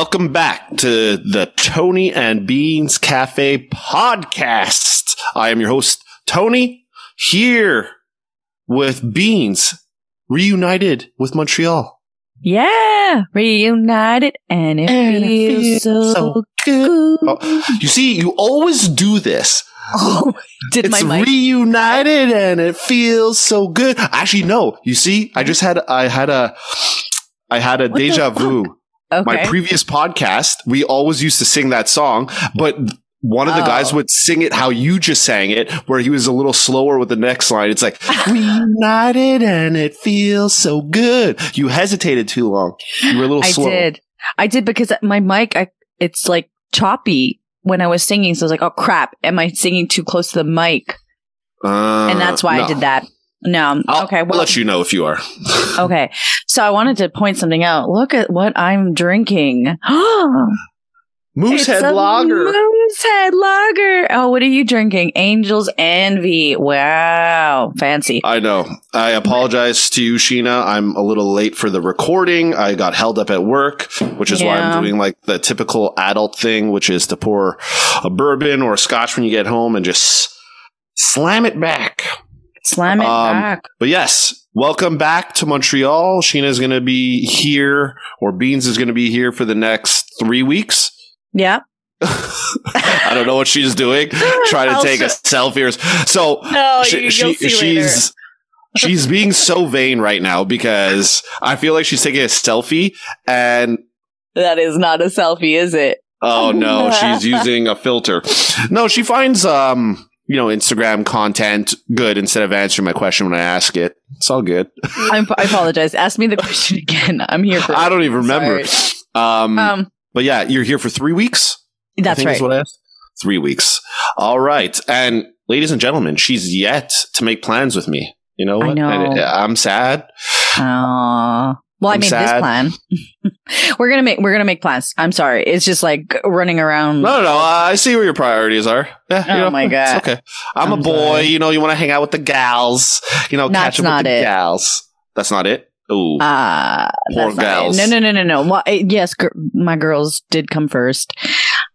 Welcome back to the Tony and Beans Cafe podcast. I am your host, Tony, here with Beans, reunited with Montreal. Yeah, reunited and it, And it feels, feels so, so good. Oh, you see, you always do this. Oh, did it's my mic? reunited and it feels so good. Actually, no. You see, I just had I had a I had a What deja fuck? Okay. My previous podcast, we always used to sing that song, but one of the Oh. guys would sing it how you just sang it, where he was a little slower with the next line. It's like reunited and it feels so good. You hesitated too long. You were a little I slow. did. I did because my mic, I, it's like choppy when I was singing. So I was like, oh crap, am I singing too close to the mic? Uh, And that's why no. I did that. No. I'll, okay. I'll let you know if you are. okay. So I wanted to point something out. Look at what I'm drinking. Moosehead Lager. Moosehead Lager. Oh, what are you drinking? Angel's Envy. Wow. Fancy. I know. I apologize to you, Sheena. I'm a little late for the recording. I got held up at work, which is why I'm doing like the typical adult thing, which is to pour a bourbon or a scotch when you get home and just slam it back. Slam it Um, back. But yes, welcome back to Montreal. Sheena's going to be here, or Beans is going to be here for the next three weeks. Yeah. I don't know what she's doing. Trying to take a selfie. Or, so No, she, she- she's she's being so vain right now because I feel like she's taking a selfie and That is not a selfie, is it? oh no, she's using a filter. No, she finds um you know Instagram content good instead of answering my question when I ask it. It's all good. I'm, I apologize. Ask me the question again. I'm here for. I don't even remember. Um, Um, but yeah, you're here for three weeks. I that's right. Is what I asked. Three weeks. All right, and ladies and gentlemen, she's yet to make plans with me. You know I what? know. And, uh, I'm sad. Aw. Well, I I'm made sad. this plan. we're gonna make we're gonna make plans. I'm sorry. It's just like running around. No, no, no. I see where your priorities are. Yeah, you Oh know, my it's God. okay. I'm, I'm a boy. sorry. You know, you want to hang out with the gals. You know, That's catch up with the it. gals. That's not it. Ooh, Ah, Poor not it. gals. No, no, no, no, no. Well, yes, gir- my girls did come first.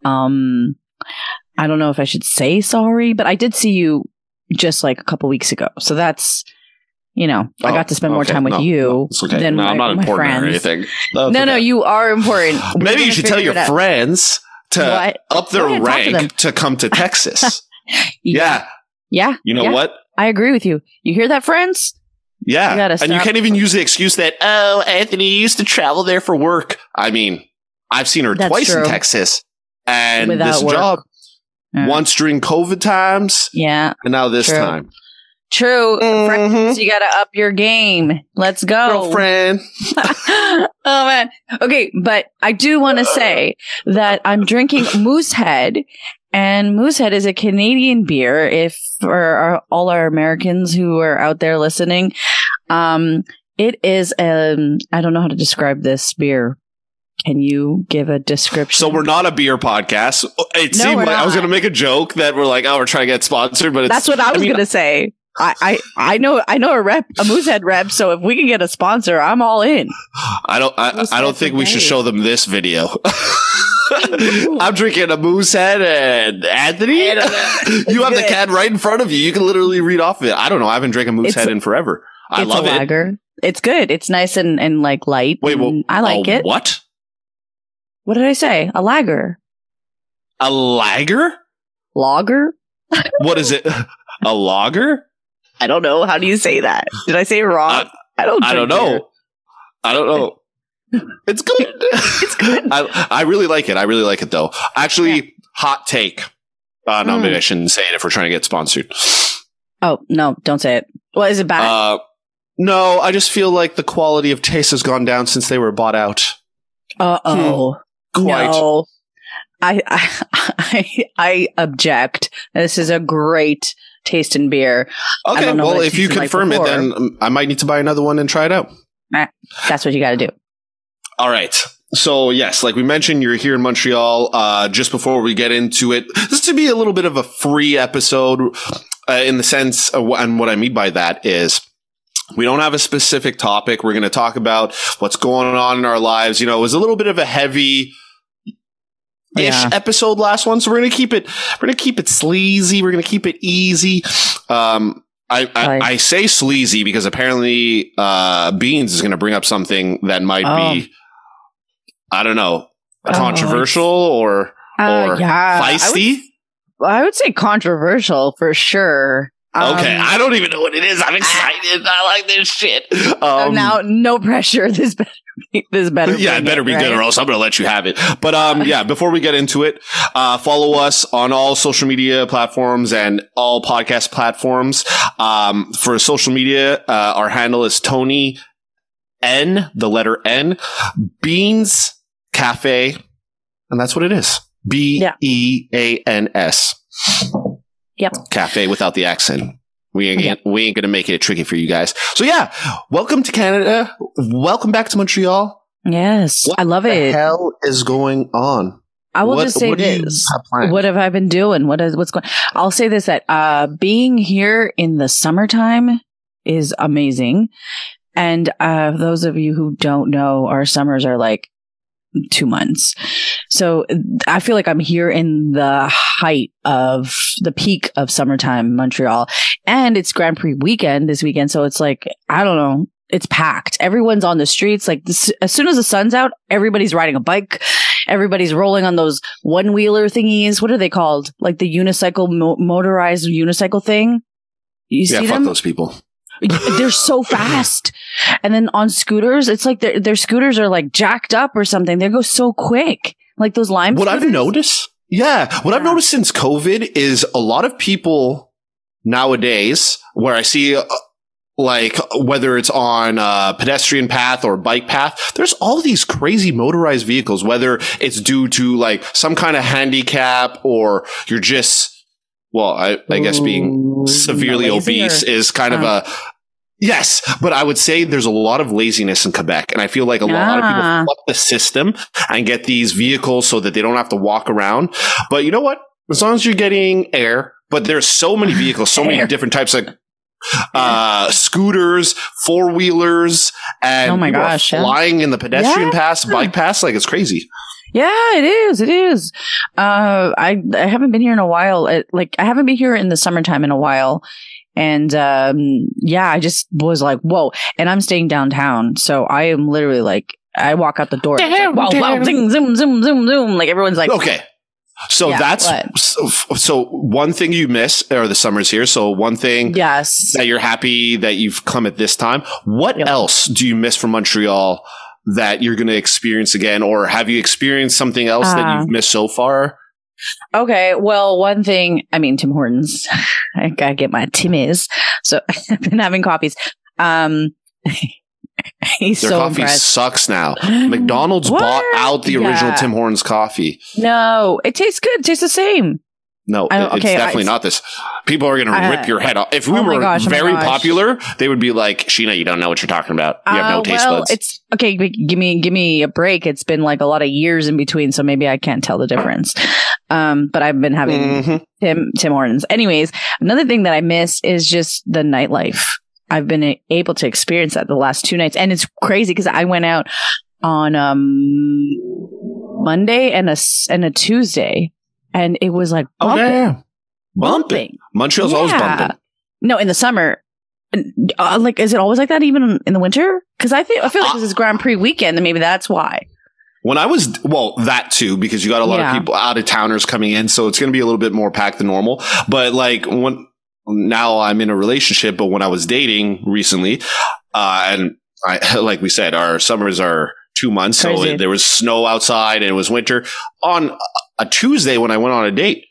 Um, I don't know if I should say sorry, but I did see you just like a couple weeks ago. So that's, you know, I Oh, got to oh, spend more time with No, you no, okay. than no, my, I'm not my important or friends. anything. No, it's no, you are important. Maybe you should tell your friends to What? up their talk to rank to come to Texas. yeah. yeah. You know yeah, what? I agree with you. You hear that, friends? Yeah. You and you can't even use the excuse that, oh, Anthony used to travel there for work. I mean, I've seen her That's twice in. Texas. And Without this work. job, Yeah. once during COVID times, Yeah, and now this True. time. True. Mhm. Friends, you got to up your game. Let's go. Girlfriend. oh man. Okay, but I do want to say that I'm drinking Moosehead, and Moosehead is a Canadian beer. If for our, all our Americans who are out there listening, um, it is um, I don't know how to describe this beer. Can you give a description? So we're not a beer podcast. It No, seemed we're like I was going to make a joke that we're like, oh, we're trying to get sponsored, but it's, That's what I was mean, gonna say. I, I I know I know a rep a Moosehead rep. So if we can get a sponsor, I'm all in. I don't. I, Moose I don't think we should show them this video. I'm drinking a Moosehead and Anthony. I don't you have the Good. can right in front of you. You can literally read off of it. I don't know. I haven't drank a Moosehead in forever. I it's love a it. lager. It's good. It's nice and, and like light. Wait, well, I like a it. What? What did I say? A lager. A lager? Lager? What is it? A lager? I don't know. How do you say that? Did I say it wrong? I- I don't. I don't drink beer. know. I don't know. It's good. It's good. I, I really like it. I really like it though. Actually, hot take. Uh, no, Mm. maybe I shouldn't say it if we're trying to get sponsored. Oh no! Don't say it. Well, is it bad? Uh, no, I just feel like the quality of taste has gone down since they were bought out. Uh oh. Quite. No. I, I I I object. This is a great taste in beer. Okay, well, if you tasted like confirm it, then um, I might need to buy another one and try it out. That's what you got to do. All right. So yes, like we mentioned, you're here in Montreal. Uh, just before we get into it, this to be a little bit of a free episode, uh, in the sense, of, and what I mean by that is. We don't have a specific topic. We're going to talk about what's going on in our lives. You know, it was a little bit of a heavy Yeah. episode last one. So we're gonna keep it. We're gonna keep it sleazy. We're gonna keep it easy. Um, I, I, I say sleazy because apparently uh, Beans is gonna bring up something that might Oh. be, I don't know, Oh, controversial or Uh, or yeah, I would. I would say controversial for sure. Um, okay, I don't even know what it is. I'm excited. I like this shit. oh, Um, now no pressure. This better. Be, this better. yeah, it better be right? good or else I'm going to let you have it. But um, yeah, before we get into it, uh, follow us on all social media platforms and all podcast platforms. Um, for social media, uh, our handle is Tony N, the letter N, Beans Cafe, and that's what it is. B E A N S. Yep. Cafe without the accent. We ain't, we ain't gonna make it tricky for you guys. So yeah, welcome to Canada. Welcome back to Montreal. Yes, What I love the it. hell is going on? I will What- just say what this. have? What have I been doing? What is what's going? I'll say this that uh, being here in the summertime is amazing, and uh, those of you who don't know, our summers are like two months. So I feel like I'm here in the height of the peak of summertime Montreal, and it's Grand Prix weekend this weekend. So it's like I don't know. It's packed. Everyone's on the streets. Like this, as soon as the sun's out, everybody's riding a bike. Everybody's rolling on those one wheeler thingies. What are they called? Like the unicycle, mo- motorized unicycle thing. You yeah, see fuck them? those people. They're so fast. And then on scooters, it's like their their scooters are like jacked up or something. They go so quick. Like those lime. What I've noticed, yeah, what I've noticed since COVID is a lot of people nowadays where I see. Uh, like whether it's on a pedestrian path or bike path, there's all these crazy motorized vehicles, whether it's due to like some kind of handicap or you're just, well, I, I guess being severely lazy obese is kind of Uh. a yes but i would say there's a lot of laziness in quebec and i feel like a lot of people fuck the system and get these vehicles so that they don't have to walk around. But you know what? As long as you're getting air but there's so many vehicles so many different types of uh scooters four wheelers and Oh my gosh, yeah. flying in the pedestrian Yeah. pass bike pass like it's crazy Yeah, it is. It is. Uh, I I haven't been here in a while. It, like I haven't been here in the summertime in a while, and um, yeah, I just was like, whoa. And I'm staying downtown, so I am literally like, I walk out the door. and it's like, wow, wow, zing, zoom, zoom, zoom, zoom. Like everyone's like, okay so Yeah, that's so, so one thing you miss are the summers here so one thing yes. that you're happy that you've come at this time. What Yep. else do you miss from Montreal that you're going to experience again, or have you experienced something else that Uh, you've missed so far? Okay, well, one thing, I mean, Tim Hortons. I gotta get my Timmy's. So I've been having coffees. Um, he's Their so coffee impressed. sucks now. McDonald's What? bought out the original Yeah. Tim Hortons coffee. No, it tastes good. It tastes the same. No, it's okay, definitely I- not this. People are going to rip your head off. If we Oh were gosh, oh very gosh. popular, they would be like, Sheena, you don't know what you're talking about. You have no Uh, taste well, buds. it's okay. Give me, give me a break. It's been like a lot of years in between, so maybe I can't tell the difference. Um, but I've been having Mhm. Tim Tim Hortons. Anyways, another thing that I miss is just the nightlife. I've been able to experience that the last two nights, and it's crazy because I went out on um Monday and a and a Tuesday, and it was like Oh, bumping, yeah. Bumping. bumping. Montreal's always bumping. No, in the summer. Uh, like, is it always like that even in the winter? Because I think I feel like Uh, this is Grand Prix weekend, and maybe that's why. When I was, well, that too, because you got a lot Yeah. of people out of towners coming in, so it's going to be a little bit more packed than normal. But like when now I'm in a relationship, but when I was dating recently, uh, and I, like we said, our summers are two months, so Crazy. it, there was snow outside and it was winter. On a Tuesday when I went on a date,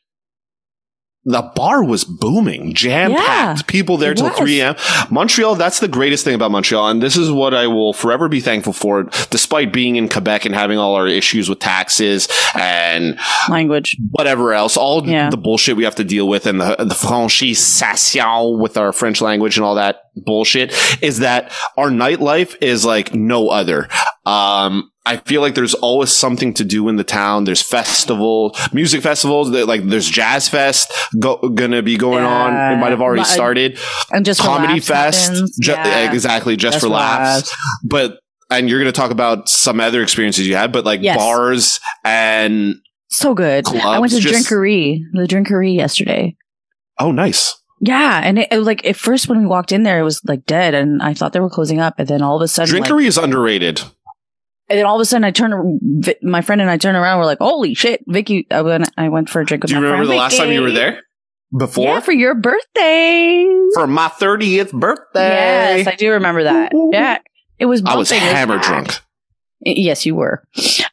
the bar was booming, jam packed, Yeah, people there till was. 3 a.m. Montreal, that's the greatest thing about Montreal. And this is what I will forever be thankful for, despite being in Quebec and having all our issues with taxes and Language. whatever else, all Yeah. the bullshit we have to deal with and the, the franchisation with our French language and all that bullshit is that our nightlife is like no other. Um, I feel like there's always something to do in the town. There's festival, music festivals. that- Like there's Jazz Fest go, gonna be going on. It might have already uh, started. And just Comedy laughs Fest, ju- Yeah. exactly, just, for laughs. But and you're gonna talk about some other experiences you had, but like Yes. bars and So good. Clubs, I went to just- Drinkery, the Drinkery yesterday. Oh, nice. Yeah, and it, it was like at first when we walked in there, it was like dead, and I thought they were closing up, and then all of a sudden, like, Drinkery is underrated. And then all of a sudden, I turned, Vi- my friend and I turned around, we're like, "Holy shit, Vicky!" I went, I went for a drink with Do you my remember friend the last time you were there? Before? Yeah, for your birthday. For my 30th birthday. Yes, I do remember that. Yeah, it was. I was hammer drunk. Yes, you were.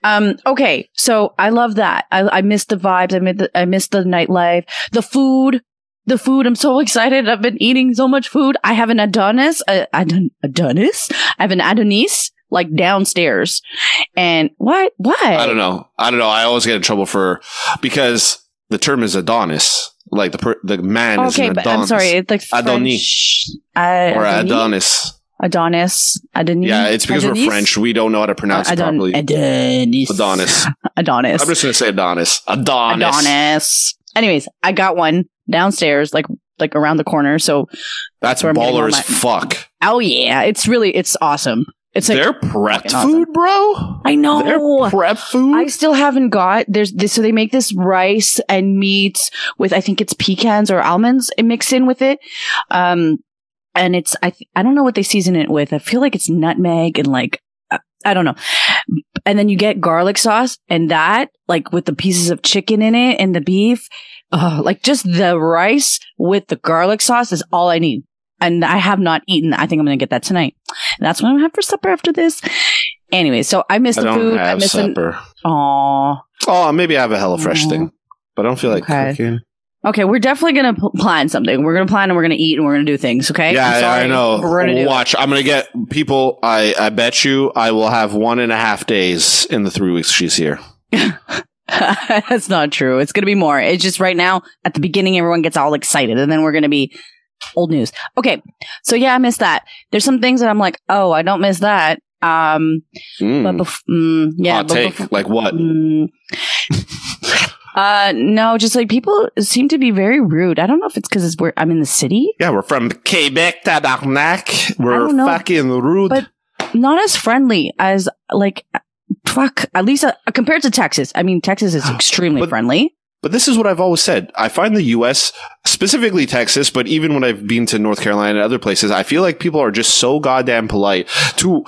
Um, okay, so I love that. I, I miss the vibes. I miss the, I miss the nightlife, the food, the food. I'm so excited. I've been eating so much food. I have an Adonis, uh, Adon- Adonis. I have an Adonis like downstairs. And what? What? I don't know. I don't know. I always get in trouble for because the term is Adonis. Like the per, the man is Okay, an but I'm sorry. It's like Adonis. French. Uh, or Adonis? Adonis. Adonis. Adonis. Yeah, it's because Adonis? we're French. We don't know how to pronounce it Adon- properly. Adonis. Adonis. Adonis. I'm just gonna say Adonis. Adonis. Adonis. Anyways, I got one downstairs, like like around the corner. So, That's getting baller as my- fuck. oh yeah, it's really it's awesome. It's like They're prepped awesome. food, bro. I know. They're prep food. I still haven't got there's this so they make this rice and meat with I think it's pecans or almonds mixed in with it. Um and it's I th- I don't know what they season it with. I feel like it's nutmeg and like uh, I don't know. And then you get garlic sauce and that like with the pieces of chicken in it and the beef. Oh, like just the rice with the garlic sauce is all I need. And I have not eaten. I think I'm going to get that tonight. And that's what I'm going to have for supper after this. Anyway, so I miss I the food. I miss supper. Aw. Oh, maybe I have a HelloFresh thing, but I don't feel like Okay. cooking. Okay, we're definitely gonna pl- plan something. We're gonna plan and we're gonna eat and we're gonna do things. Okay. Yeah, I'm I- know. We're gonna. Watch. I'm gonna get people. I I bet you I will have one and a half days in the three weeks she's here. That's not true. It's gonna be more. It's just right now at the beginning, everyone gets all excited, and then we're gonna be old news. Okay, so yeah, I miss that. There's some things that I'm like, oh, I don't miss that. Um, Mm. but bef- mm, yeah, Hot but take. bef- like what? Mm. uh, no, just like people seem to be very rude. I don't know if it's because it's where I'm in the city. Yeah, we're from Quebec, tabarnak. We're fucking rude. But- not as friendly as like fuck at least uh, compared to texas i mean texas is extremely But- friendly But this is what I've always said. I find the U.S., specifically Texas, but even when I've been to North Carolina and other places, I feel like people are just so goddamn polite to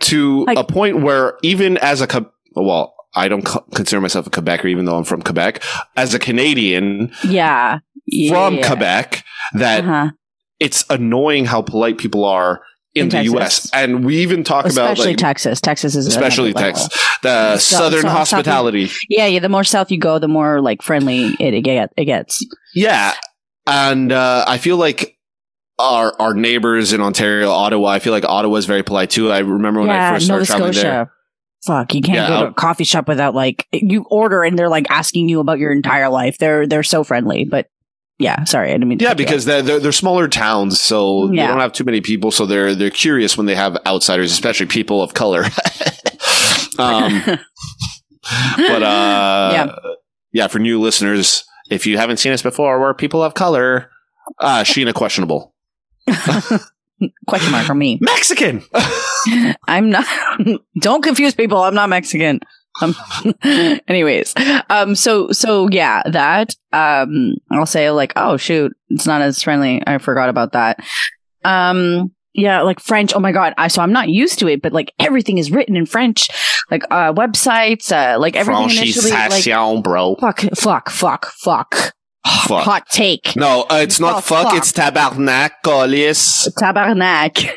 to Like- a point where even as a well, I don't consider myself a Quebecer, even though I'm from Quebec. As a Canadian yeah, from Yeah. Quebec, that uh-huh. it's annoying how polite people are in, In the Texas. U.S. And we even talk about especially like, texas texas is especially. Texas, the So- Southern so- hospitality. yeah yeah the more south you go the more like friendly it, it, get, it gets Yeah, and uh, I feel like our our neighbors in Ontario, Ottawa. I feel like Ottawa is very polite too. I remember when I yeah first nova started traveling there. fuck you can't Yeah, go to I'll- a coffee shop without like you order and they're like asking you about your entire life they're they're so friendly but yeah sorry i didn't mean to Yeah, because they're, they're they're smaller towns, so they don't have too many people. So they're they're curious when they have outsiders, especially people of color. um, but uh, Yeah. yeah, for new listeners, if you haven't seen us before, we're people of color. Uh, Sheena questionable. question mark for me Mexican. I'm not. don't confuse people. I'm not Mexican. Um, anyways, um, so so yeah, that um, I'll say like, oh shoot, it's not as friendly. I forgot about that. Um, yeah, like French. Oh my god, I so I'm not used to it, but like everything is written in French, like uh, websites, uh, like everything initially, like bro. fuck, fuck, fuck, fuck, Fuck. hot take, No, uh, it's not Oh, fuck, fuck. it's tabarnak, colis. tabarnak.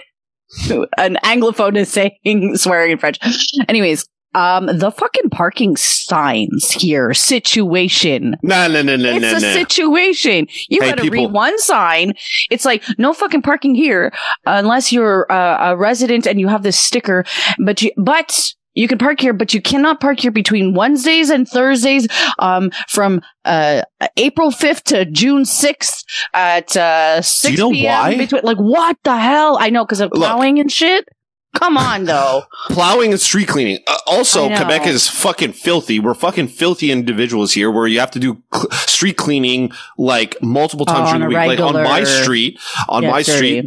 An anglophone is saying swearing in French. Anyways, um, the fucking parking signs here situation. No, no, no, no, no. it's no, a no. situation. You Hey, gotta people. read one sign. It's like no fucking parking here unless you're uh, a resident and you have this sticker. But you, but you can park here, but you cannot park here between Wednesdays and Thursdays, um, from uh April fifth to June sixth at uh six know p.m. why? Between like what the hell? I know because of Look. plowing and shit. Come on, though. Plowing and street cleaning. Uh, also, Quebec is fucking filthy. We're fucking filthy individuals here where you have to do cl- street cleaning like multiple Oh, times on during the week. Like on my street, on Yeah, my dirty. street,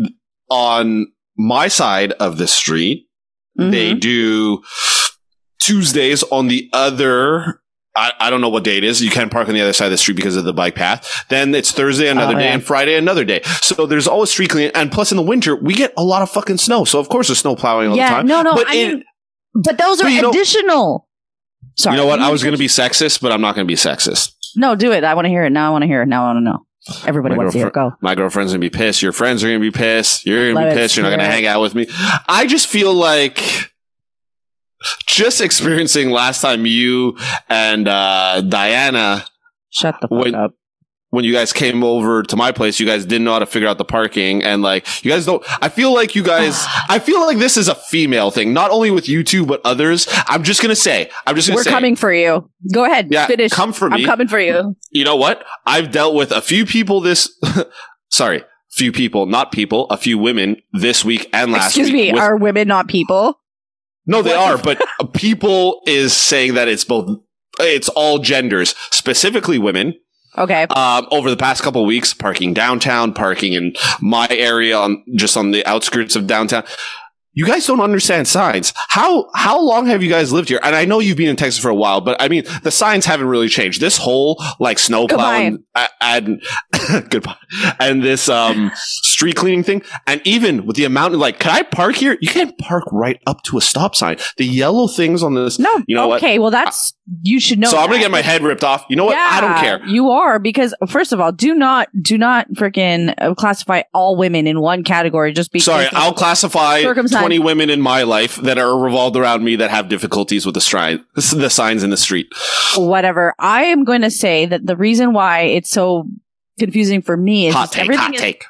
on my side of the street, they Mhm. do Tuesdays on the other I, I don't know what day it is. You can park on the other side of the street because of the bike path. Then it's Thursday another Oh, day yeah. and Friday another day. So there's always street cleaning. And plus in the winter, we get a lot of fucking snow. So of course there's snow plowing all yeah, the time. no, no. But I it- mean, but those are But know- additional. Sorry, you know what? I was going to be sexist, but I'm not going to be sexist. No, do it. I want to hear it. Now I want to hear it. Now I want to know. Everybody My wants to hear it. Go. My girlfriend's going to be pissed. Your friends are going to be pissed. You're going to Let be pissed. You're not going to rip. hang out with me. I just feel like just experiencing last time you and uh, Diana Shut the fuck Wait. up. when you guys came over to my place, you guys didn't know how to figure out the parking, and like you guys don't. I feel like you guys. I feel like this is a female thing, not only with you two but others. I'm just gonna say. I'm just gonna We're say. coming for you. Go ahead. Yeah, finish. come for me. I'm coming for you. You know what? I've dealt with a few people this. sorry, few people, not people. A few women this week and last Excuse week. Excuse me. with- Are women not people? No, they are, but people is saying that it's both. It's all genders, specifically women. Okay. um, over the past couple of weeks, parking downtown, parking in my area on just on the outskirts of downtown. You guys don't understand signs. How how long have you guys lived here? And I know you've been in Texas for a while, but I mean the signs haven't really changed. This whole like snow plowing a- and goodbye and this um street cleaning thing, and even with the amount of like, can I park here? You can't park right up to a stop sign. The yellow things on this. No. You know what? okay. Well, that's you should know. so I'm gonna get my head ripped off. You know what? I don't care. You are because first of all, do not do not freaking classify all women in one category just because. Sorry, I'll classify 20 women in my life that are revolved around me that have difficulties with the stride, the signs in the street. whatever. I am going to say that the reason why it's so confusing for me is Hot take, everything hot is, take.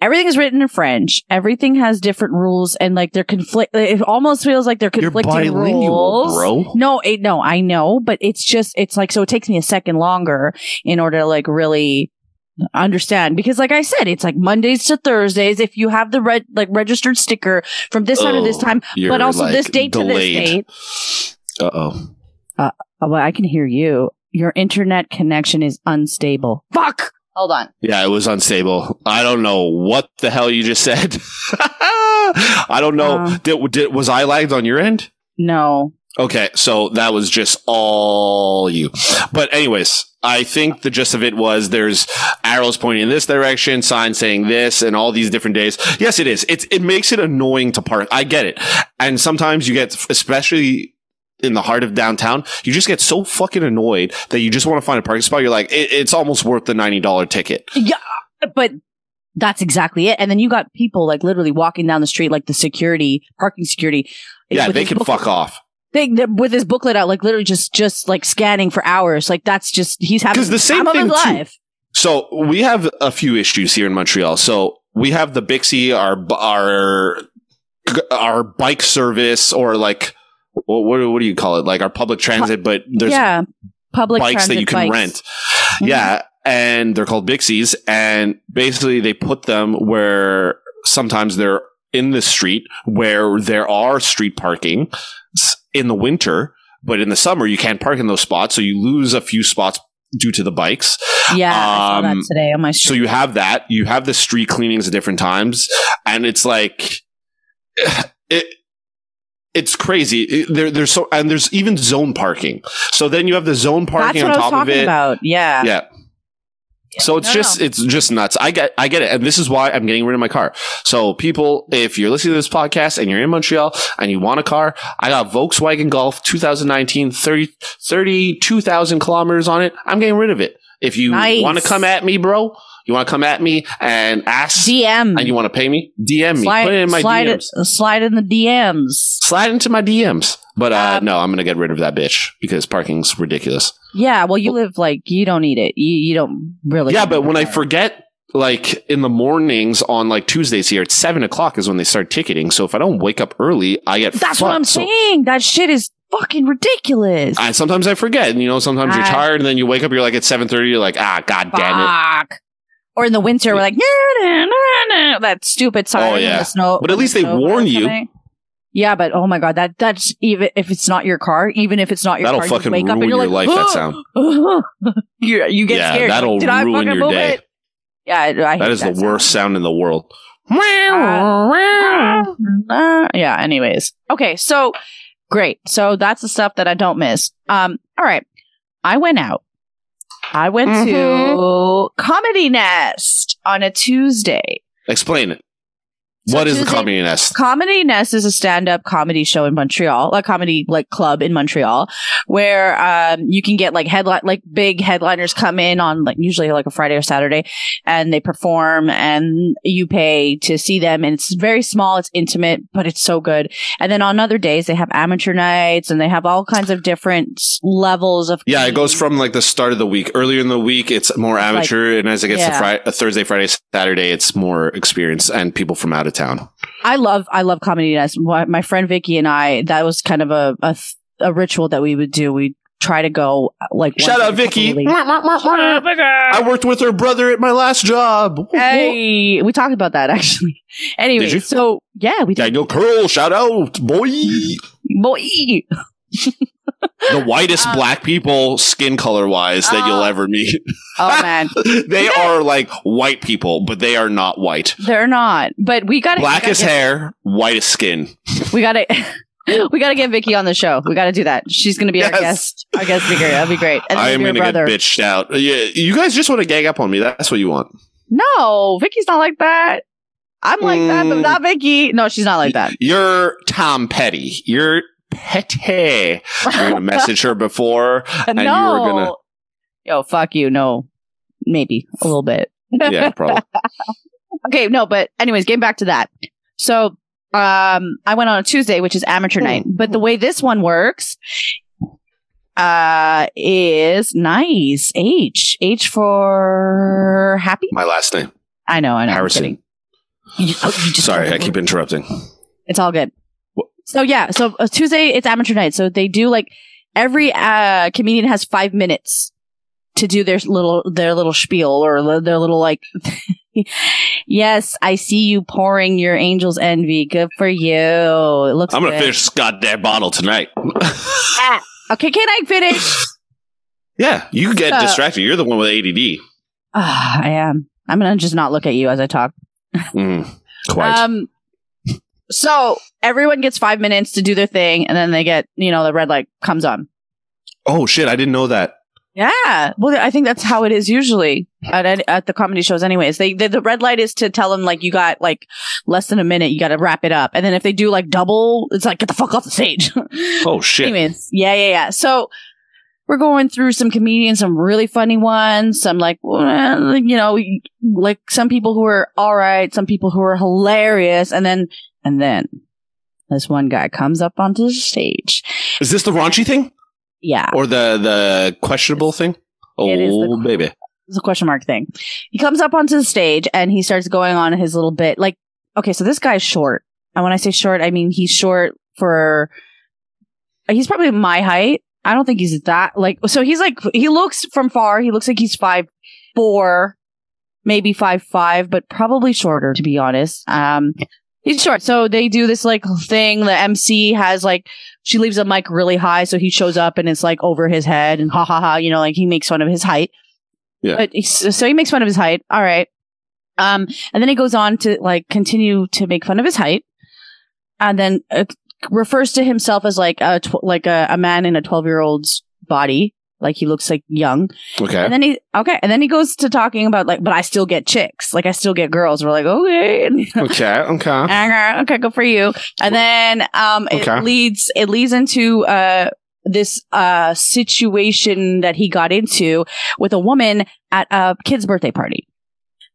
Everything is written in French. Everything has different rules and like they're conflict. It almost feels like they're You're conflicting bilingual, rules. bro. No, it, no, I know, but it's just it's like so it takes me a second longer in order to like really understand because like I said, it's like Mondays to Thursdays. If you have the red like registered sticker from this time to this Oh, time, but also like, this date delayed. to this date. Uh oh. Uh oh, well, I can hear you. Your internet connection is unstable. Fuck. Hold on. Yeah, it was unstable. I don't know what the hell you just said. I don't know. Um, did, did, was I lagged on your end? No. Okay, so that was just all you. But anyways, I think the gist of it was there's arrows pointing in this direction, signs saying this, and all these different days. Yes, it is. It it makes it annoying to park. I get it. And sometimes you get, especially in the heart of downtown, you just get so fucking annoyed that you just want to find a parking spot. You're like, it, it's almost worth the ninety dollar ticket. Yeah, but that's exactly it. And then you got people like literally walking down the street, like the security, parking security. Eh, yeah, they can booklet- fuck off. They, with his booklet out, like literally just just like scanning for hours. Like that's just he's having the same time of his thing, too. life. So we have a few issues here in Montreal. So we have the Bixi, our our our bike service, or like what what, what do you call it? Like our public transit, but there's yeah, public bikes that you can bikes. rent. Mhm. Yeah, and they're called Bixis, and basically they put them where sometimes they're in the street where there are street parking in the winter, but in the summer you can't park in those spots, so you lose a few spots due to the bikes. Yeah, I saw Um, that today on my So you have that. You have the street cleanings at different times, and it's like it. It's crazy. There, there's so, and there's even zone parking. So then you have the zone parking on top of talking it. about. Yeah. Yeah. So it's No, just no. it's just nuts. I get I get it. And this is why I'm getting rid of my car. So people, if you're listening to this podcast and you're in Montreal and you want a car, I got Volkswagen Golf 2019 30 32,000 kilometers on it. I'm getting rid of it. If you Nice. want to come at me, bro, you want to come at me and ask DM. and you want to pay me, DM me. slide, Put it in my slide, DMs. it, slide in the DMs. Slide into my DMs. But uh, Um, no, I'm to get rid of that bitch because parking's ridiculous. Yeah, well, you live like you don't need it. You you don't really. yeah, but when I forget, like in the mornings on like Tuesdays here at seven o'clock is when they start ticketing. So if I don't wake up early, I get that's what I'm. So- saying. That shit is fucking ridiculous. and sometimes I forget, and you know, sometimes you're tired, and then you wake up, you're like at seven thirty, you're like, ah, god damn it. Or in the winter, we're like, nah, nah, nah, that stupid Oh, in yeah. the snow. But at least the they warn you. coming. Yeah, but oh my god, that that's even if it's not your car, even if it's not your That'll car, you fucking wake up ruin and you're your like, life. That sound. you you get yeah, scared. that'll Did ruin your day. it? Yeah, I, I That the sound. worst sound in the world. Uh, yeah. Anyways, okay. So great. So that's the stuff that I don't miss. Um. All right. I went out. I went Mhm. to Comedy Nest on a Tuesday. Explain it. So what is the comedy nest? Comedy Nest is a stand-up comedy show in Montreal, a comedy like club in Montreal, where um, you can get like headline, like big headliners come in on like usually like a Friday or Saturday, and they perform, and you pay to see them, and it's very small, it's intimate, but it's so good. And then on other days they have amateur nights, and they have all kinds of different levels of Yeah, it goes from like the start of the week. Earlier in the week, it's more amateur, and as it gets to yeah. Friday, uh, Thursday, Friday, Saturday, it's more experience and people from out of town. I love I love comedy nest. Why- My friend Vicky and I that was kind of a a, a ritual that we would do. We try to go like once Shout out Vicky. I worked with her brother at my last job. Hey, we talked about that actually. Anyway, Did you? so yeah, we did. Daniel Curl, shout out, boy. Boy, The whitest Um, black people, skin color wise, that you'll Oh. ever meet. oh man, they are like white people, but they are not white. they're not. But we got Blackest hair, whitest skin. We got to. We got to get Vicky on the show. We got to do that. She's going to be our Yes. guest. Our guest speaker. That'd be great. And I am going to get bitched out. Yeah, you guys just want to gang up on me. That's what you want. No, Vicky's not like that. I'm like that, but Mm. not Vicky. No, she's not like that. You're Tom Petty. You're Petty. You're going to message her before. no. you were gonna- Yo, fuck you. No, maybe a little bit. Yeah, probably. Okay, no, but anyways, getting back to that. So, um, I went on a Tuesday, which is amateur night, but the way this one works, uh, is nice. H, H for happy. My last name. I know, I know. I'm Harrison. You- oh, you just- Sorry, I keep interrupting. It's all good. So yeah, so uh, Tuesday it's amateur night. So they do like every uh comedian has five minutes to do their little their little spiel or their little like. yes, I see you pouring your angel's envy. Good for you. It looks. I'm going to good. finish this goddamn bottle tonight. Okay, can I finish? yeah, you get Uh, distracted. You're the one with ADD. Ah, I am. I'm gonna just not look at you as I talk. Mm, quite. Um, so everyone gets five minutes to do their thing, and then they get you know the red light comes on. oh, shit. I didn't know that. Yeah. Well, I think that's how it is usually at at, the comedy shows. Anyways, they, they the red light is to tell them like you got like less than a minute. You got to wrap it up, and then if they do like double, it's like get the fuck off the stage. Oh, shit. Anyways, yeah, yeah, yeah. So we're going through some comedians, some really funny ones, some like well, you know, like some people who are all right, some people who are hilarious, and then and then this one guy comes up onto the stage. Is this the raunchy thing Yeah. or the the questionable thing? Oh, It is the- baby. It's a question mark thing. He comes up onto the stage and he starts going on his little bit. Like, okay, so this guy's short. And when I say short, I mean he's short for. He's probably my height. I don't think he's that like. So he's like he looks from far. He looks like he's five four, maybe five five, but probably shorter to be honest. Um, he's short. So they do this like thing. The MC has like she leaves a mic really high, so he shows up and it's like over his head and ha ha ha. You know, like he makes fun of his height. Yeah. But he's, so he makes fun of his height. All right. Um, and then he goes on to like continue to make fun of his height, and then uh, refers to himself as like a tw- like a, a man in a twelve year old's body. Like he looks like young. Okay. And then he okay, and then he goes to talking about like, but I still get chicks. Like I still get girls. We're like, okay. okay. Okay. okay, okay, good for you. And then um Okay. it leads it leads into uh this uh situation that he got into with a woman at a kid's birthday party.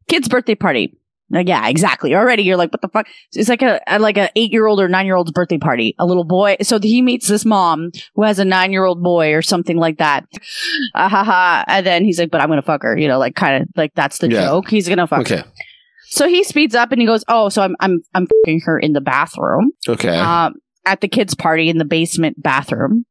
Kid's birthday party. Like, yeah, exactly. Already you're like, what the fuck? It's like a, like a eight year old or nine year old's birthday party. A little boy. So he meets this mom who has a nine year old boy or something like that. Uh, ha, ha. And then he's like, but I'm gonna fuck her. You know, like kind of like that's the Yeah. joke. He's gonna fuck her. Okay. So he speeds up and he goes, "Oh, so I'm I'm I'm fucking her in the bathroom, Okay. um, at the kids' party in the basement bathroom."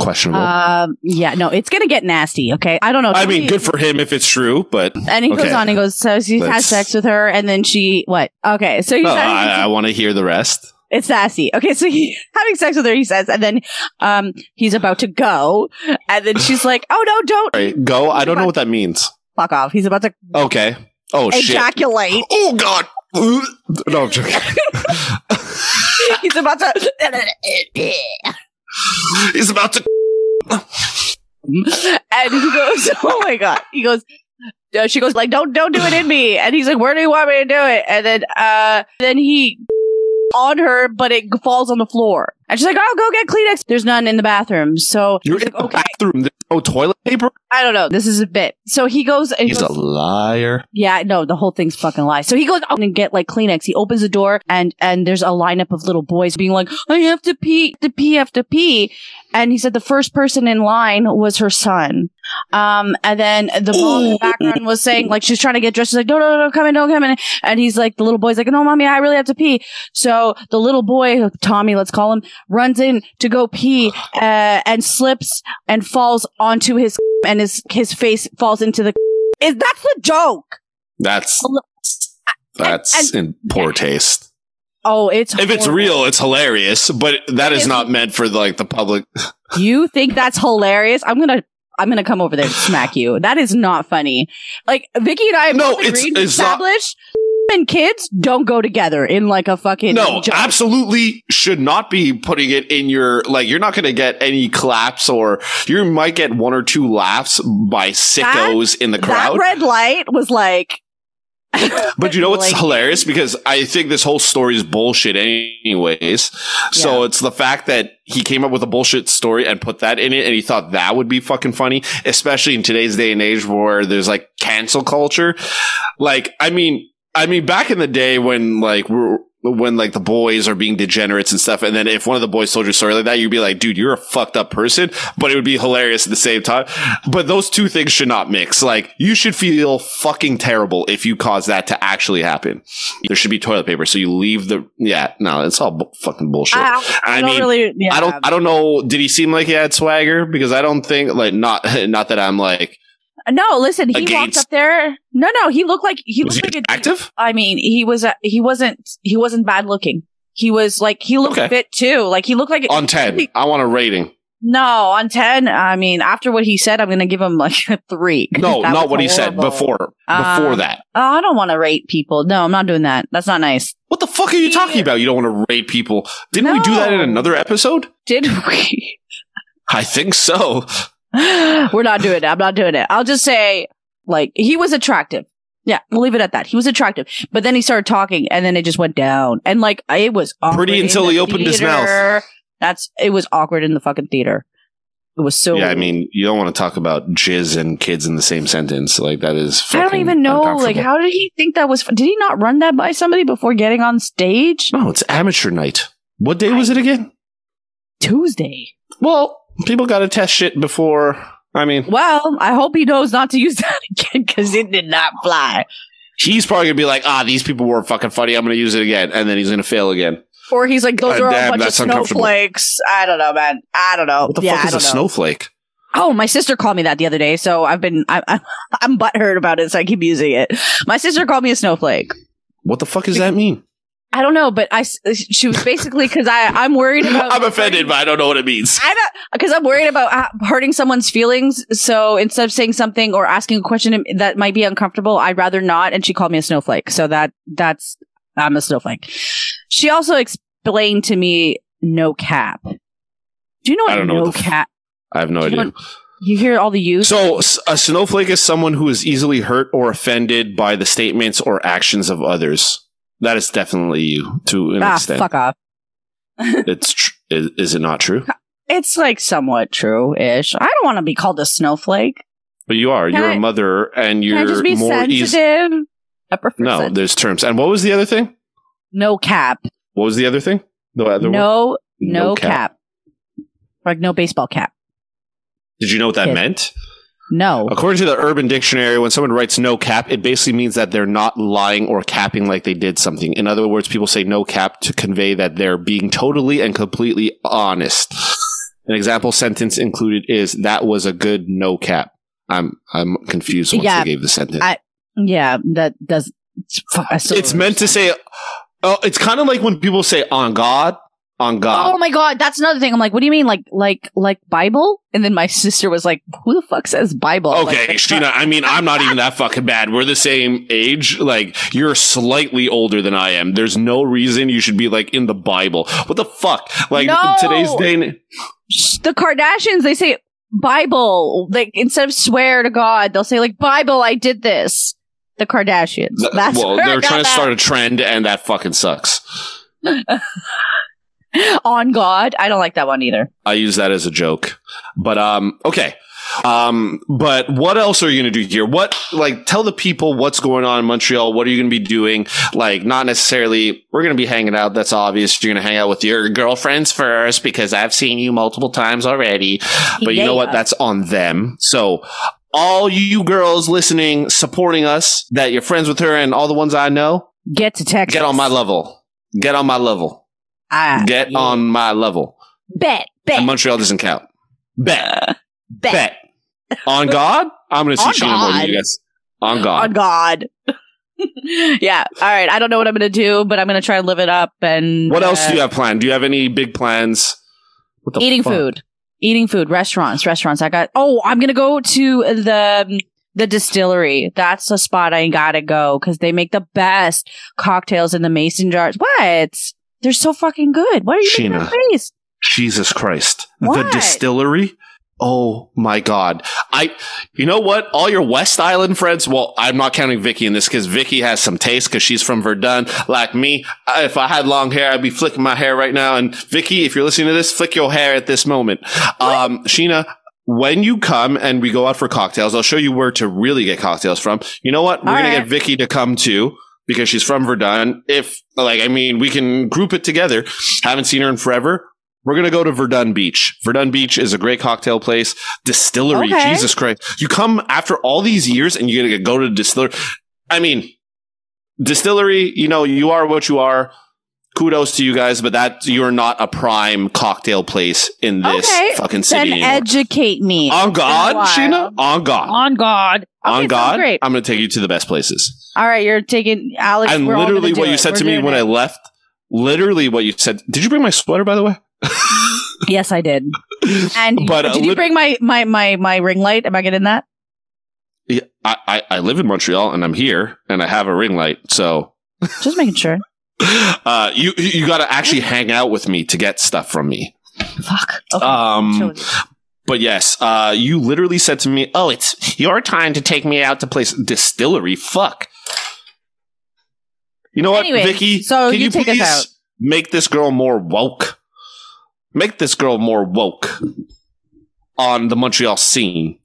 Questionable. Um, yeah, no, it's gonna get nasty. Okay, I don't know. I mean, good for him if it's true, but And he goes on. He goes, so he has sex with her, and then she what? Okay, so he no, says I, I want to hear the rest. it's sassy. Okay, so he having sex with her. He says, and then um, he's about to go, and then she's like, "Oh no, don't right, go. I don't know what that means. fuck off." He's about to Okay. Oh shit. ejaculate. Oh god. No, I'm joking. he's about to. He's about to. and he goes, "Oh my god!" He goes. Uh, she goes like, "Don't, don't do it in me." And he's like, "Where do you want me to do it?" And then, uh, then he on her, but it falls on the floor. And she's like, "I'll go get Kleenex." There's none in the bathroom, so You're in like, the "Okay." bathroom. There's no toilet paper. I don't know. This is a bit. So he goes he He's goes, a liar. yeah, no, the whole thing's fucking lie. So he goes out and get like Kleenex. He opens the door and and there's a lineup of little boys being like, I have to pee, to pee, have to pee. And he said the first person in line was her son. Um, and then the mom in the background was saying like she's trying to get dressed. She's like, no, no, no, come in, don't come in. And he's like, the little boy's like, no, mommy, I really have to pee. So the little boy, Tommy, let's call him, runs in to go pee uh, and slips and falls onto his and his his face falls into the. Is that's the joke? That's that's in poor taste. Oh, it's If it's real, it's hilarious, but that is not meant for like the public. You think that's hilarious? I'm gonna I'm gonna come over there and smack you. That is not funny. Like Vicky and I have No, both it's- agreed it's not- establish and kids don't go together in like a fucking No, absolutely should not be putting it in your like. You're not going to get any claps, or you might get one or two laughs by sickos in the crowd That red light was like But you know what's Like- hilarious? Because I think this whole story is bullshit, anyways. So Yeah. it's the fact that he came up with a bullshit story and put that in it, and he thought that would be fucking funny, especially in today's day and age where there's like cancel culture. Like, I mean, I mean, back in the day when like we're when like the boys are being degenerates and stuff, and then if one of the boys told you a story like that, you'd be like, dude, you're a fucked up person, but it would be hilarious at the same time. But those two things should not mix. Like, you should feel fucking terrible if you cause that to actually happen. There should be toilet paper, so you leave the yeah. No, it's all bu- fucking bullshit. I, I, I mean, really yeah. I don't. I don't know. Did he seem like he had swagger? Because I don't think like not not that I'm like no, listen, he walked up there. No, no, he looked like he was looked he like a active? I mean, he was uh, he wasn't he wasn't bad looking. He was like he looked Okay. fit too. Like he looked like On ten, I want a rating. No, on 10, I mean, after what he said, I'm going to give him like a three. No, not what he said horrible. before. Before Um, that, Oh, I don't want to rate people. No, I'm not doing that. That's not nice. what the fuck are you talking about? You don't want to rate people? Didn't we do that in another episode? Did we? I think so. We're not doing it. I'm not doing it. I'll just say, like, he was attractive. Yeah, we'll leave it at that. He was attractive. But then he started talking and then it just went down. And like, it was awkward Pretty until he opened his mouth. That's, it was awkward in the fucking theater. It was so. yeah, I mean, you don't want to talk about jizz and kids in the same sentence. Like that is. I don't even know. Like, how did he think that was? Did he not run that by somebody before getting on stage? No, it's amateur night. What day was it again? Tuesday. Well, people got to test shit before. I mean, Well, I hope he knows not to use that again because it did not fly. he's probably gonna be like, ah, these people were fucking funny. I'm gonna use it again, and then he's gonna fail again. Or he's like, those God are all damn, a bunch of snowflakes. I don't know, man. I don't know. What the yeah, fuck I is a know. snowflake? Oh, my sister called me that the other day, so I've been I, I, I'm butthurt about it, so I keep using it. My sister called me a snowflake. What the fuck does that mean? I don't know, but I she was basically because I I'm worried about I'm offended, but I don't know what it means. I don't because I'm worried about uh, hurting someone's feelings. So instead of saying something or asking a question that might be uncomfortable, I'd rather not. And she called me a snowflake. So that that's I'm a snowflake. She also explained to me no cap. Do you know what no what cap? I have no you idea. You hear all the use. So, a snowflake is someone who is easily hurt or offended by the statements or actions of others. That is definitely you to an ah, extent. fuck off. It's tr- is, is it not true? It's like somewhat true-ish. I don't want to be called a snowflake. But you are. Can you're I- a mother, and you're I just be more easy. sensitive? I prefer No, sensitive. there's terms. And what was the other thing? no cap. What was the other thing? The other one? No, no, cap. Like no baseball cap. Did you know what that Kid. meant? No. According to the Urban Dictionary, when someone writes no cap, it basically means that they're not lying or capping like they did something. In other words, people say no cap to convey that they're being totally and completely honest. An example sentence included is that was a good no cap. I'm I'm confused once Yeah, they gave the sentence. I- Yeah, that does. It's, fuck, I still it's meant to say oh, it's kind of like when people say on God, on God. Oh my god, that's another thing. I'm like, what do you mean, like, like, like Bible? And then my sister was like, "Who the fuck says Bible?" Like, Okay, that's Sheena, I mean, I'm not even that fucking bad. We're the same age. Like, you're slightly older than I am. There's no reason you should be, like, in the Bible. What the fuck? Like, No! today's day and the Kardashians, they say Bible. Like instead of swear to God, they'll say like Bible, I did this. The Kardashians. That's well, where I they're got trying to that. start a trend, and that fucking sucks. on God. I don't like that one either. I use that as a joke. But um, okay. Um, but what else are you going to do here? What, like, tell the people what's going on in Montreal. What are you going to be doing? Like, not necessarily, we're going to be hanging out. That's obvious. You're going to hang out with your girlfriends first because I've seen you multiple times already. But you know what? That's on them. So, all you girls listening, supporting us, that you're friends with her and all the ones I know, Get to Texas. get on my level. Get on my level. Ah, Get yeah. on my level. Bet. Bet. And Montreal doesn't count. Bet. bet. Bet. On God? I'm going to see On Sheena more than you guys. On God. On God. yeah. All right. I don't know what I'm going to do, but I'm going to try and live it up. And what else uh, do you have planned? Do you have any big plans? What the eating fuck? food eating food restaurants restaurants i got oh i'm gonna go to the the distillery that's the spot i gotta go because they make the best cocktails in the mason jars what they're so fucking good what are you making Sheena. that face Jesus Christ. The distillery? Oh my God. I, you know what? All your West Island friends, well, I'm not counting Vicky in this because Vicky has some taste because she's from Verdun. Like me, if I had long hair, I'd be flicking my hair right now. And Vicky, if you're listening to this, flick your hair at this moment. Um, Sheena, when you come and we go out for cocktails, I'll show you where to really get cocktails from. You know what? We're going to get Vicky to come too because she's from Verdun. If, like, I mean, we can group it together. Haven't seen her in forever. We're going to go to Verdun Beach. Verdun Beach is a great cocktail place. Distillery. Okay. Jesus Christ. You come after all these years and you're to go to distillery. I mean, distillery, you know, you are what you are. Kudos to you guys, but that you're not a prime cocktail place in this Okay, fucking then city. anymore. educate me On God, Sheena? On God. on god On Okay, sounds God. great I'm going to take you to the best places. all right you're taking alex and literally what you it. said We're to me when it. I left, literally what you said. Did you bring my sweater, by the way? yes i did and But, uh, did you bring my my my my ring light am i getting that Yeah, I, I, I live in Montreal and I'm here and I have a ring light. So, just making sure uh, you, you got to actually hang out with me to get stuff from me. fuck okay. Um, but yes, uh, you literally said to me, "Oh, it's your time to take me out to place distillery." Fuck. You know what, Anyway, Vicky? so can you you, take us please out. make this girl more woke? Make this girl more woke on the Montreal scene.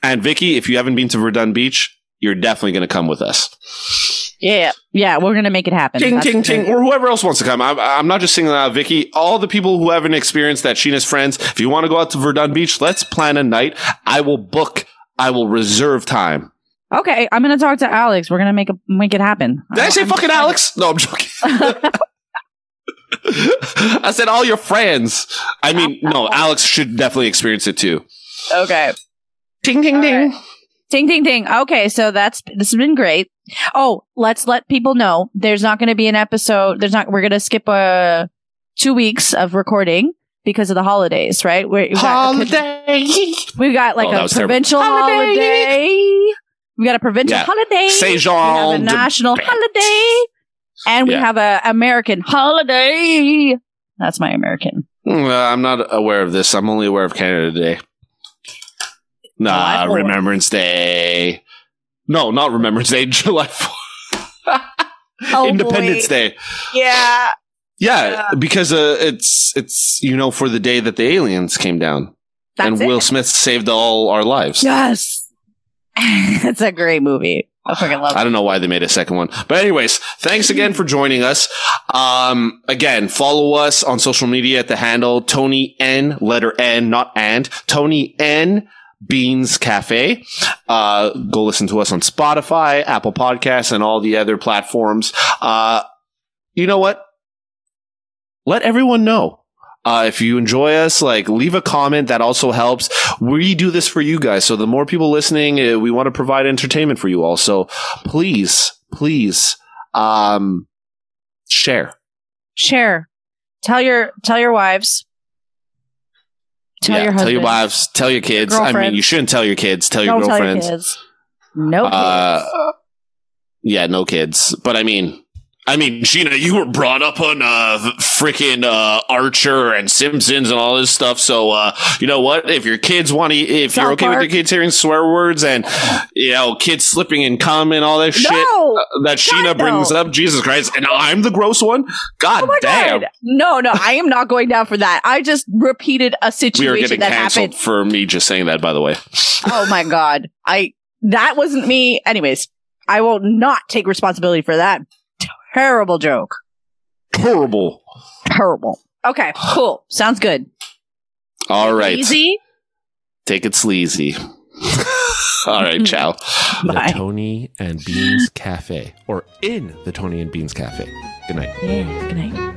And Vicky, if you haven't been to Verdun Beach, you're definitely going to come with us. Yeah, yeah, we're gonna make it happen. Ting, ting, ting, or whoever else wants to come. I'm, I'm not just singling out Vicky. All the people who haven't experienced that Sheena's friends. If you want to go out to Verdun Beach, let's plan a night. I will book. I will reserve time. Okay, I'm gonna talk to Alex. We're gonna make a make it happen. Did I say I'm- fucking Alex? No, I'm joking. I said all your friends. I mean, no, Alex should definitely experience it too. okay. Ding, ding, All ding. right. Ding ding ding. Okay, so that's this has been great. Oh, let's let people know there's not going to be an episode. There's not. We're going to skip uh two weeks of recording because of the holidays, right? We're, we've got, Holiday. we've got like Oh, a provincial Holiday. holiday. We got a provincial Yeah. holiday. Say we have a national Bête. holiday, and we Yeah. have a American holiday. That's my American. I'm not aware of this. I'm only aware of Canada Day. Nah, July 4th. Remembrance Day. No, not Remembrance Day. July 4th. Oh, Independence boy. Day. Yeah. Yeah, Yeah. because uh, it's it's you know for the day that the aliens came down That's and it. Will Smith saved all our lives. Yes. it's a great movie. I freaking love I don't know why they made a second one. But anyways, thanks again for joining us. Um, again, follow us on social media at the handle Tony N, letter N, not and, Tony N Beans Cafe. Uh, go listen to us on Spotify, Apple Podcasts, and all the other platforms. Uh, you know what? Let everyone know. Uh, if you enjoy us, like leave a comment. That also helps. We do this for you guys. So the more people listening, uh, we want to provide entertainment for you all. So please, please, um, share. Share. Tell your tell your wives. Tell Yeah, your tell your wives, tell your kids. I mean, you shouldn't tell your kids. Tell your Don't girlfriends. tell your kids. No kids. Uh, yeah, no kids. But I mean, I mean, Sheena, you were brought up on uh freaking uh Archer and Simpsons and all this stuff. So uh you know what? If your kids want to if South you're okay Park. with your kids hearing swear words and you know, kids slipping and cum and all that shit No! uh, that Sheena God, brings up, Jesus Christ, and I'm the gross one? God Oh damn. god! No, no, I am not going down for that. I just repeated a We are situation getting that canceled happened. for me just saying that, by the way. Oh my god! I that wasn't me. Anyways, I will not take responsibility for that terrible joke. Horrible. Terrible. Okay, cool. Sounds good. All right. Easy. Take it sleazy. all right, ciao. The Bye. Tony and Beans Cafe, or in the Tony and Beans Cafe. Good night. Yeah. Good night.